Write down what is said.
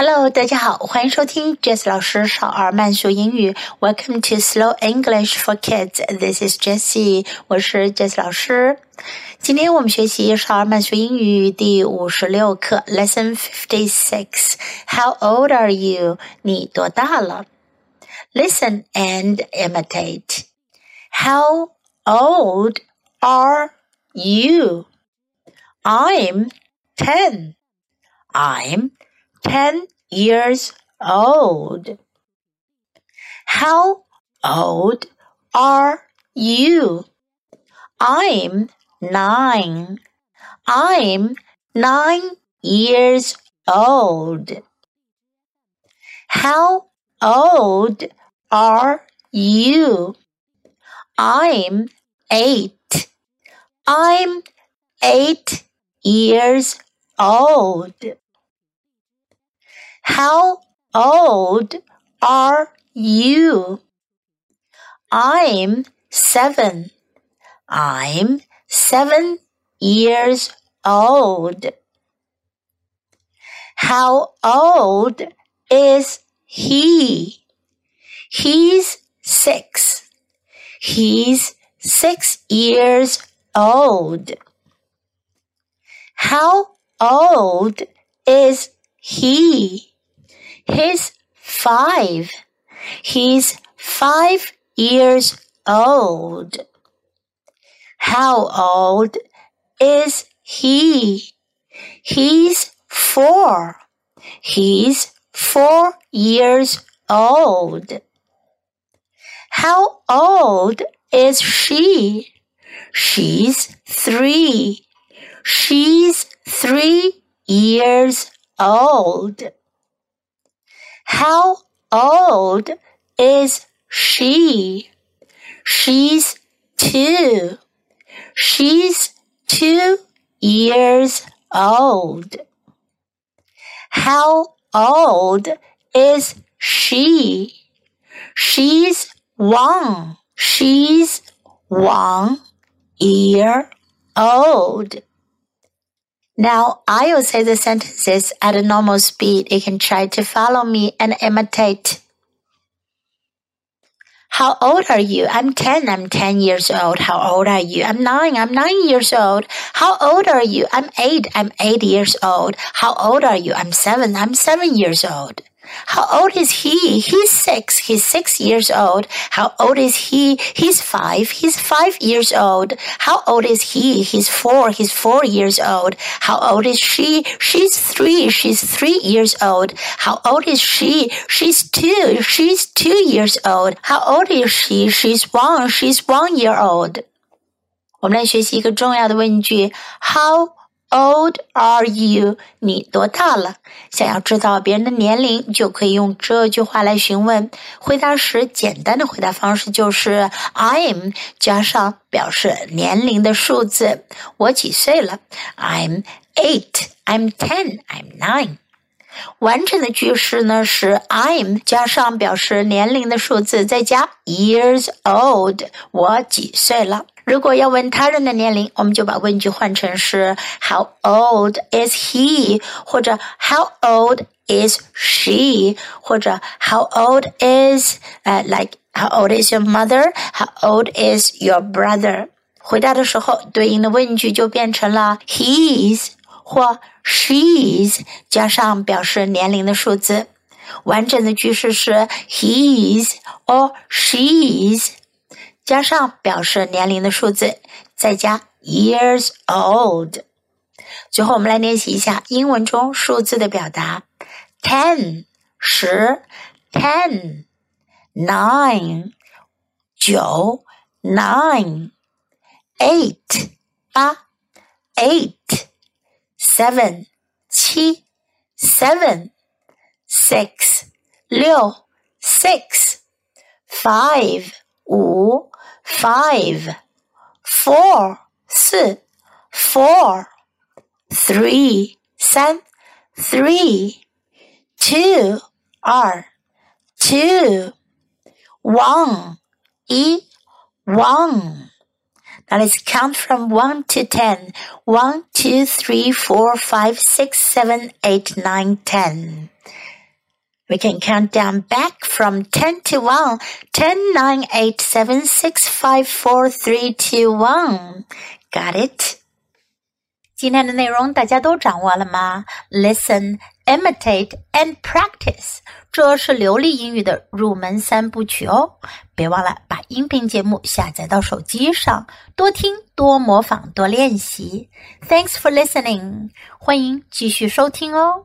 Hello，大家好，欢迎收听 Jessie 老师少儿慢速英语。Welcome to Slow English for Kids. This is Jessie，我是 Jessie 老师。今天我们学习少儿慢速英语第五十六课，Lesson Fifty Six。How old are you？你多大了？Listen and imitate. How old are you? I'm ten. I'm 10 years old. How old are you? I'm nine. I'm nine years old. How old are you? I'm eight. I'm eight years old. How old are you? I'm seven. I'm seven years old. How old is he? He's six. He's six years old. How old is he? He's five. He's five years old. How old is he? He's four. He's four years old. How old is she? She's three. She's three years old. How old is she? She's two. She's two years old. How old is she? She's one. She's one year old. Now I'll say the sentences at a normal speed. You can try to follow me and imitate. How old are you? I'm 10. I'm 10 years old. How old are you? I'm 9. I'm 9 years old. How old are you? I'm 8. I'm 8 years old. How old are you? I'm 7. I'm 7 years old. How old is he? He's six. He's six years old. How old is he? He's five. He's five years old. How old is he? He's four. He's four years old. How old is she? She's three. She's three years old. How old is she? She's two. She's two years old. How old is she? She's one. She's one year old. 我们来学习一个重要的问句：How Old are you？你多大了？想要知道别人的年龄，就可以用这句话来询问。回答时，简单的回答方式就是 "I'm" 加上表示年龄的数字。我几岁了？I'm eight. I'm ten. I'm nine. 完整的句式呢是 "I'm" 加上表示年龄的数字，再加 years old。我几岁了？如果要问他人的年龄，我们就把问句换成是 How old is he？或者 How old is she？或者 How old is 呃、，like How old is your mother？How old is your brother？回答的时候，对应的问句就变成了 He's 或 She's 加上表示年龄的数字。完整的句式是 He's or She's。加上表示年龄的数字，再加 years old。最后，我们来练习一下英文中数字的表达：ten 十，ten nine 九，nine eight 八，eight seven 七，seven six 六，six five 五。five, four 四 four, three 三 three, two 二 two, one 一 one. Now let's count from 1 to 10. 1, 2, 3, 4, 5, 6, 7, 8, 9, 10. We can count down back from 10 to 1. 10, 9, 8, 7, 6, 5, 4, 3, 2, 1. Got it? 今天的内容大家都掌握了吗？Listen, imitate and practice，这是流利英语的入门三部曲哦。别忘了把音频节目下载到手机上，多听、多模仿、多练习。Thanks for listening，欢迎继续收听哦。